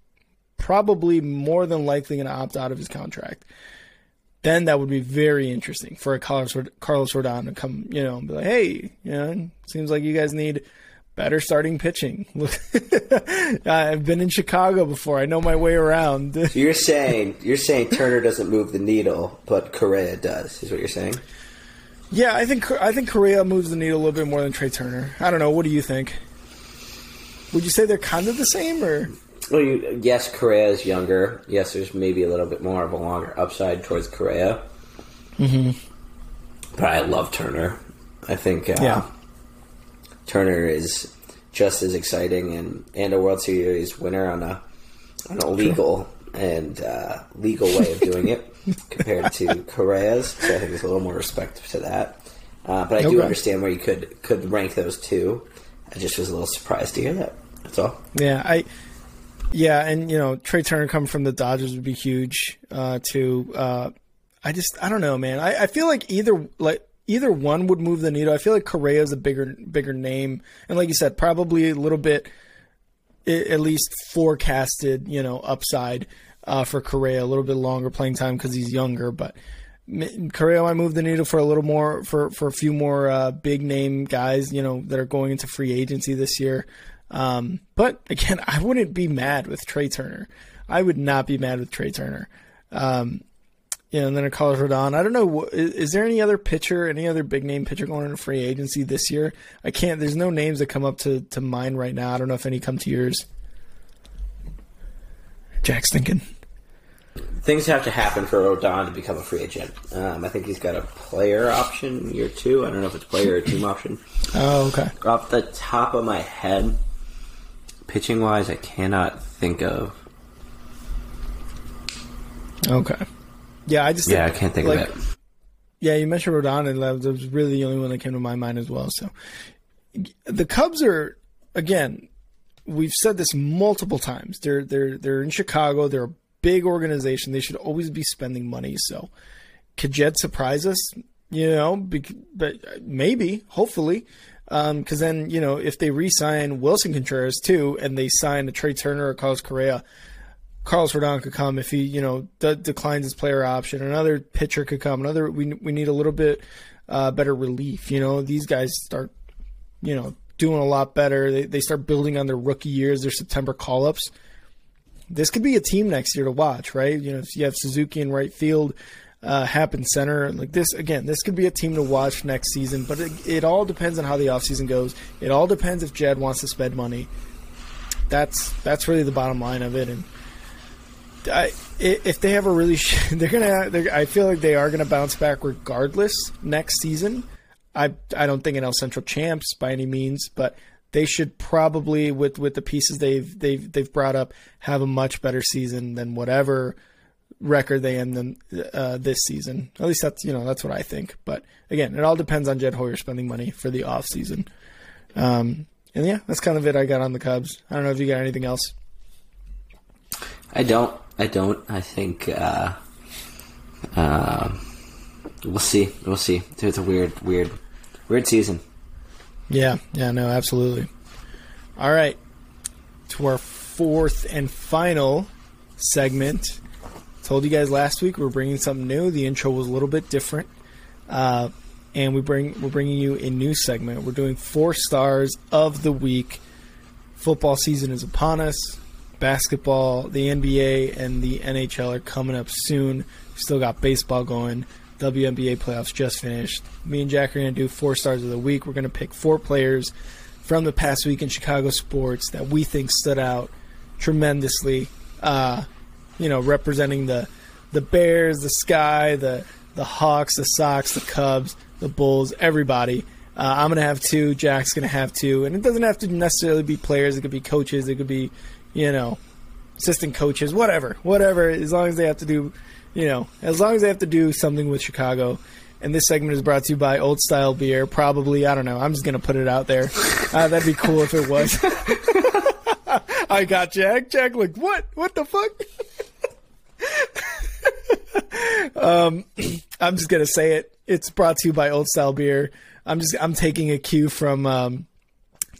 probably more than likely going to opt out of his contract, then that would be very interesting for a Carlos Carlos Rodon to come, you know, and be like, hey, you know, seems like you guys need better starting pitching. I've been in Chicago before. I know my way around. you're saying you're saying Turner doesn't move the needle, but Correa does. Is what you're saying? Yeah, I think I think Correa moves the needle a little bit more than Trea Turner. I don't know. What do you think? Would you say they're kind of the same, or? Well, you, yes, Correa is younger. Yes, there's maybe a little bit more of a longer upside towards Correa. Mm-hmm. But I love Turner. I think. Uh, yeah Turner is just as exciting and, and a World Series winner on a on a legal and uh, legal way of doing it compared to Correa's. So I think there's a little more respect to that. Uh, but I okay. do understand where you could could rank those two. I just was a little surprised to hear that. That's all. Yeah, I. Yeah, and you know Trea Turner coming from the Dodgers would be huge uh, too. Uh, I just I don't know, man. I, I feel like either like either one would move the needle. I feel like Correa is a bigger bigger name, and like you said, probably a little bit at least forecasted, you know, upside uh, for Correa, a little bit longer playing time because he's younger, but. Correa might move the needle for a little more for for a few more uh, big name guys, you know, that are going into free agency this year. Um, but again, I wouldn't be mad with Trea Turner. I would not be mad with Trea Turner. Um, yeah, and then a Carlos Rodon. I don't know. Is, is, there any other pitcher, any other big name pitcher going into free agency this year? I can't. There's no names that come up to, to mind right now. I don't know if any come to yours. Jack's thinking. Things have to happen for Rodon to become a free agent. Um, I think he's got a player option year two. I don't know if it's player or team option. Oh, okay. Off the top of my head, pitching wise, I cannot think of. Okay. Yeah, I just yeah, I can't think like, of it. Yeah, you mentioned Rodon, and that was really the only one that came to my mind as well. So the Cubs are again. We've said this multiple times. They're they're they're in Chicago. They're a big organization. They should always be spending money. So could Jed surprise us? You know, but maybe, hopefully, because um, then you know if they re-sign Willson Contreras too, and they sign a Trea Turner or Carlos Correa, Carlos Rodon could come if he, you know, declines his player option. Another pitcher could come. Another, we we need a little bit uh, better relief. You know, these guys start, you know, doing a lot better. They they start building on their rookie years, their September call ups. This could be a team next year to watch, right? You know, if you have Suzuki in right field, uh, Happen center, like this again, this could be a team to watch next season. But it, it all depends on how the offseason goes. It all depends if Jed wants to spend money. That's that's really the bottom line of it, and I, if they have a really, they're gonna. They're, I feel like they are gonna bounce back regardless next season. I I don't think NL Central champs by any means, but they should probably with with the pieces they've they've they've brought up have a much better season than whatever record they end them uh, this season. At least that's you know that's what I think. But again, it all depends on Jed Hoyer spending money for the off season. Um, and yeah, that's kind of it I got on the Cubs. I don't know if you got anything else. I don't. I don't. I think uh, uh, we'll see. We'll see. It's a weird, weird, weird season. Yeah. Yeah. No. Absolutely. All right. To our fourth and final segment. Told you guys last week we're bringing something new. The intro was a little bit different, uh, and we bring we're bringing you a new segment. We're doing four stars of the week. Football season is upon us. Basketball, the NBA, and the NHL are coming up soon. Still got baseball going. WNBA playoffs just finished. Me and Jack are going to do four stars of the week. We're going to pick four players from the past week in Chicago sports that we think stood out tremendously uh, you know, representing the the Bears, the Sky, the the Hawks, the Sox, the Cubs, the Bulls, everybody. Uh, I'm gonna have two. Jack's gonna have two, and it doesn't have to necessarily be players. It could be coaches. It could be, you know, assistant coaches, whatever, whatever. As long as they have to do, you know, as long as they have to do something with Chicago. And this segment is brought to you by Old Style Beer. Probably, I don't know. I'm just gonna put it out there. Uh, that'd be cool if it was. I got Jack. Jack, like, what? What the fuck? um, I'm just gonna say it. It's brought to you by Old Style Beer. I'm just I'm taking a cue from um,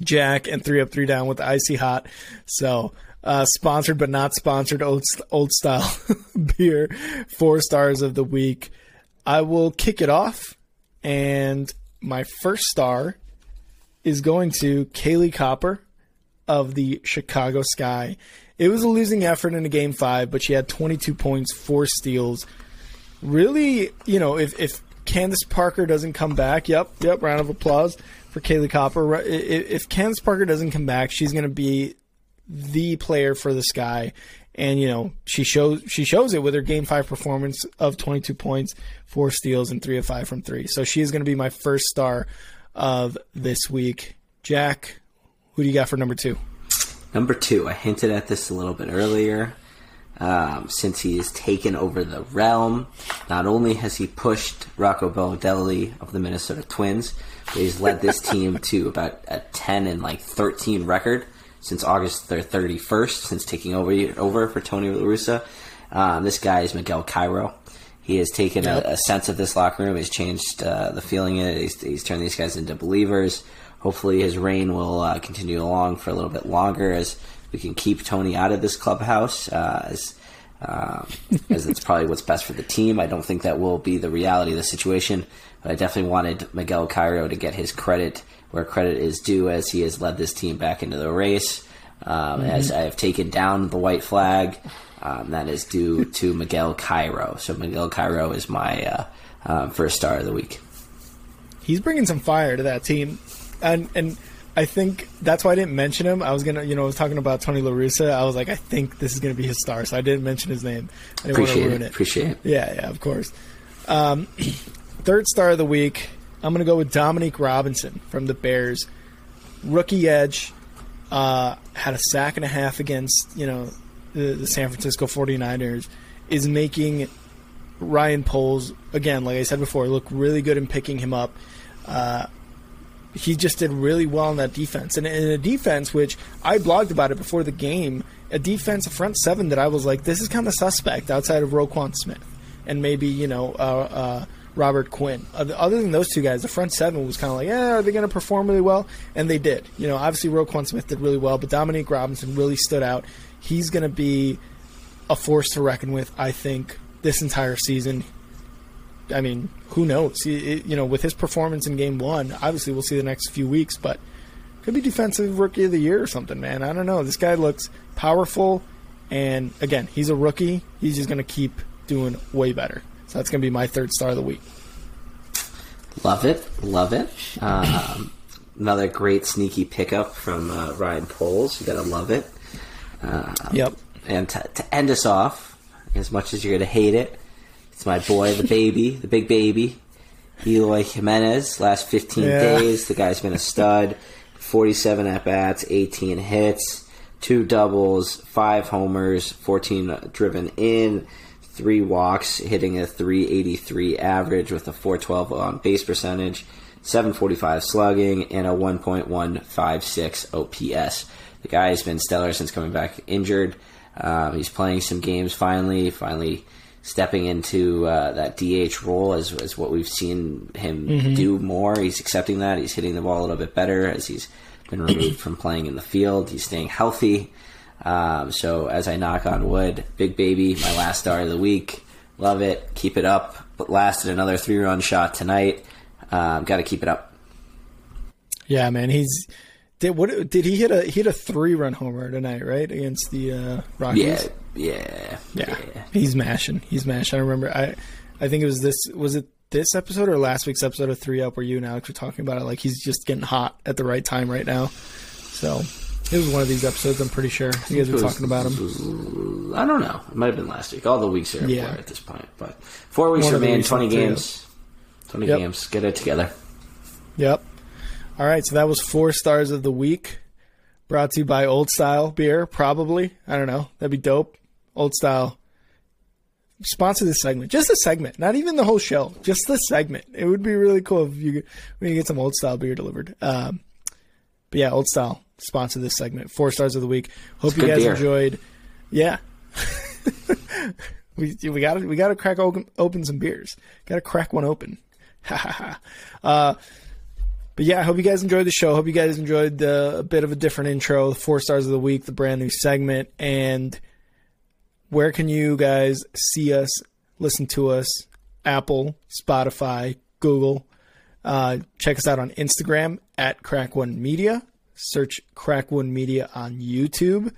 Jack and Three Up Three Down with icy hot. So uh, sponsored but not sponsored. Old Old Style Beer. Four stars of the week. I will kick it off, and my first star is going to Kahleah Copper of the Chicago Sky. It was a losing effort in a game five, but she had 22 points, four steals. Really, you know, if, if Candace Parker doesn't come back, yep, yep, round of applause for Kahleah Copper. If Candace Parker doesn't come back, she's going to be the player for the Sky. And you know she shows she shows it with her game five performance of 22 points, four steals, and three of five from three. So she is going to be my first star of this week. Jack, who do you got for number two? Number two, I hinted at this a little bit earlier. Um, since he has taken over the realm, not only has he pushed Rocco Baldelli of the Minnesota Twins, he's led this team to about a 10 and like 13 record since August 31st, since taking over over for Tony La Russa. Um, this guy is Miguel Cairo. He has taken yep. a, a, sense of this locker room. He's changed uh, the feeling. in It. He's, he's turned these guys into believers hopefully his reign will uh, continue along for a little bit longer as we can keep Tony out of this clubhouse uh, as uh, as it's probably what's best for the team. I don't think that will be the reality of the situation, but I definitely wanted Miguel Cairo to get his credit where credit is due as he has led this team back into the race. Um, mm-hmm. As I have taken down the white flag, um, that is due to Miguel Cairo. So Miguel Cairo is my uh, uh, first star of the week. He's bringing some fire to that team and and I think that's why I didn't mention him. I was gonna, you know, I was talking about Tony La Russa. I was like, I think this is gonna be his star, so I didn't mention his name. I didn't Appreciate want to ruin it. it. Appreciate it. Yeah, yeah, of course. Um, third star of the week, I'm gonna go with Dominique Robinson from the Bears. Rookie edge, uh, had a sack and a half against, you know, the, the San Francisco 49ers. Is making Ryan Poles again, like I said before, look really good in picking him up. Uh, he just did really well in that defense. And in a defense, which I blogged about it before the game, a defense, a front seven that I was like, this is kind of suspect outside of Roquan Smith and maybe, you know, uh, uh, Robert Quinn. Other than those two guys, the front seven was kind of like, yeah, are they going to perform really well? And they did. You know, obviously Roquan Smith did really well, but Dominique Robinson really stood out. He's going to be a force to reckon with, I think, this entire season. I mean, who knows? He, you know, with his performance in Game One, obviously we'll see the next few weeks, but could be Defensive Rookie of the Year or something, man. I don't know. This guy looks powerful, and again, he's a rookie. He's just going to keep doing way better. So that's going to be my third star of the week. Love it, love it. Um, another great sneaky pickup from uh, Ryan Poles. You gotta love it. Um, yep. And to, to end us off, as much as you're gonna hate it, it's my boy, the baby, the big baby, Eloy Jimenez. Last 15 yeah. days, the guy's been a stud. 47 at bats, 18 hits, two doubles, five homers, 14 driven in, three walks, hitting a 383 average with a 412 on base percentage, 745 slugging, and a 1.156 OPS. The guy has been stellar since coming back injured. Um, he's playing some games finally, finally stepping into uh, that DH role as, as what we've seen him mm-hmm. do more. He's accepting that. He's hitting the ball a little bit better as he's been removed from playing in the field. He's staying healthy. Um, so as I knock on wood, big baby, my last star of the week. Love it. Keep it up. But lasted another three run shot tonight. Um, Got to keep it up. Yeah, man. He's did what? Did he hit a he hit a three run homer tonight? Right against the uh, Rockies. Yeah, yeah, yeah, yeah. He's mashing. He's mashing. I remember. I I think it was this. Was it this episode or last week's episode of Three Up where you and Alex were talking about it? Like he's just getting hot at the right time right now. So it was one of these episodes. I'm pretty sure you guys were talking about him. I don't know. It might have been last week. All the weeks are yeah. at this point, but four weeks remain. Twenty games. Twenty yep. games. Get it together. Yep. All right. So that was four stars of the week. Brought to you by Old Style Beer. Probably. I don't know. That'd be dope. Old Style. Sponsor this segment. Just a segment. Not even the whole show. Just the segment. It would be really cool if you we get some Old Style beer delivered. Um, but yeah, Old Style sponsor this segment. Four stars of the week. Hope it's you guys beer. enjoyed. Yeah. we we got to we got to crack open, open some beers. Got to crack one open. uh, but yeah, I hope you guys enjoyed the show. Hope you guys enjoyed the, a bit of a different intro, four stars of the week, the brand new segment, and where can you guys see us, listen to us? Apple, Spotify, Google. Uh, check us out on Instagram at Crack One Media search Crack One Media on YouTube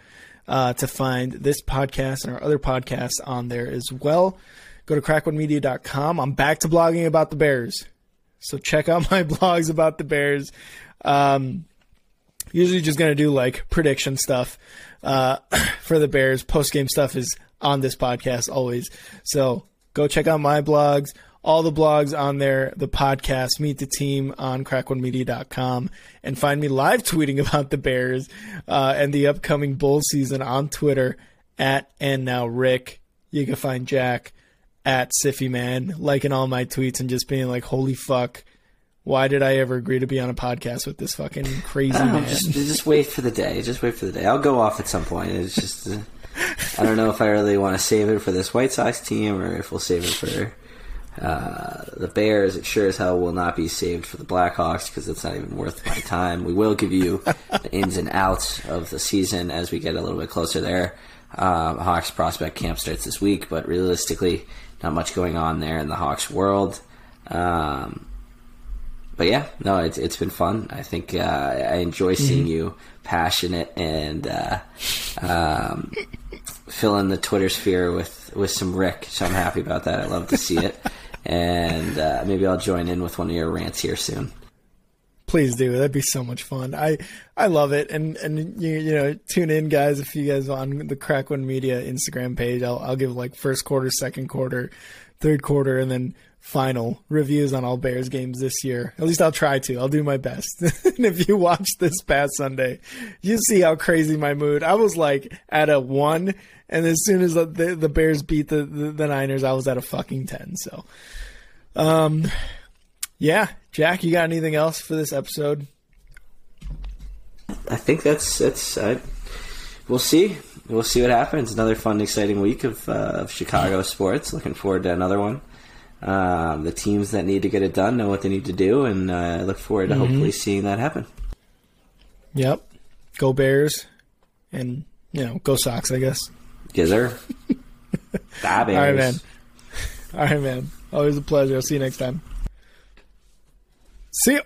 uh, to find this podcast and our other podcasts on there as well. Go to crackonemedia.com. I'm back to blogging about the Bears. So check out my blogs about the Bears. Um, usually just going to do like prediction stuff uh, for the Bears. Post game stuff is on this podcast always. So go check out my blogs all the blogs on there, the podcast, meet the team on crackonemedia.com, and find me live tweeting about the Bears uh, and the upcoming bull season on Twitter at and now Rick. You can find Jack at Siffy Man, liking all my tweets and just being like, "Holy fuck." Why did I ever agree to be on a podcast with this fucking crazy man? Just, just wait for the day. Just wait for the day. I'll go off at some point. It's just, uh, I don't know if I really want to save it for this White Sox team or if we'll save it for uh, the Bears, it sure as hell will not be saved for the Blackhawks because it's not even worth my time. We will give you the ins and outs of the season as we get a little bit closer there. Um, Hawks prospect camp starts this week, but realistically, not much going on there in the Hawks world. Um, but yeah, no, it's it's been fun. I think uh, I enjoy seeing mm-hmm. you passionate and uh, um, filling the Twitter sphere with with some Rick. So I'm happy about that. I love to see it and uh, maybe I'll join in with one of your rants here soon. Please do. That'd be so much fun. I I love it. And and you you know tune in guys if you guys on the Crack One Media Instagram page. I'll I'll give like first quarter, second quarter, third quarter, and then final reviews on all Bears games this year. At least I'll try to. I'll do my best. and if you watch this past Sunday, you see how crazy my mood. I was like at a one, and as soon as the, the Bears beat the, the, the Niners, I was at a fucking ten. So, um, yeah, Jack, you got anything else for this episode? I think that's that's. Uh, we'll see. We'll see what happens. Another fun, exciting week of, uh, of Chicago sports. Looking forward to another one. Um, the teams that need to get it done know what they need to do, and uh, I look forward to mm-hmm. hopefully seeing that happen. Yep. Go Bears, and you know, go Sox, I guess. Yes, sir. All right, man. All right, man. Always a pleasure. I'll see you next time. See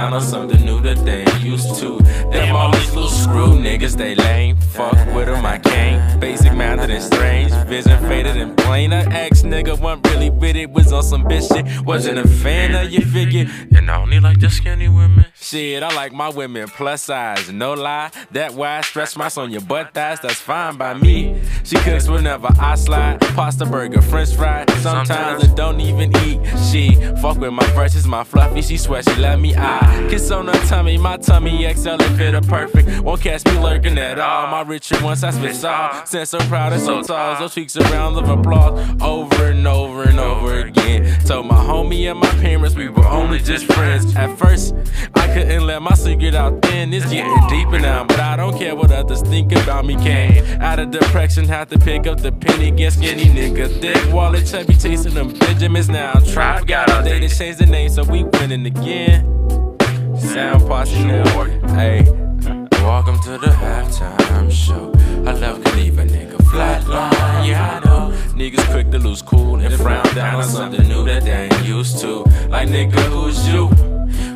down on something new that they ain't used to. Them all these little screw niggas, they lame. Fuck with them, I can't. Basic minded and strange. Vision faded and plain. An ex nigga wasn't really with it, was on some bitch shit. Wasn't a fan of your figure. And I only like the skinny women. Shit, I like my women plus size. No lie, that wide stretch marks on your butt thighs, that's fine by me. She cooks whenever I slide. Pasta burger, french fry. Sometimes I don't even eat. She fuck with my brushes, my fluffy. She swear she let me eye. Kiss on her tummy, my tummy XL and fit her perfect. Won't catch me lurking at all. My Richard once I spit all. Sense so proud and so tall. So tweaks a round of applause over and over and over again. Told my homie and my parents we were only just friends. At first, I couldn't let my secret out then. It's getting deeper now, but I don't care what others think about me. Came out of depression, had to pick up the penny against skinny nigga. Thick wallet, chubby chasing them Benjamins now. Tribe got all day to change the name, so we winning again. Sound posse now. Hey, welcome to the halftime show. I love to leave a nigga flatline. Yeah, I know. Niggas quick to lose cool and frown down on something new that they ain't used to. Like, nigga, who's you?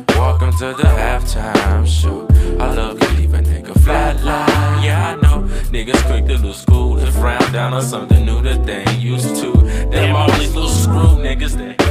Welcome to the halftime show. I love to leave a nigga flatline. Yeah, I know. Niggas quick to lose cool and frown down on something new that they ain't used to. Them all these little screw niggas that.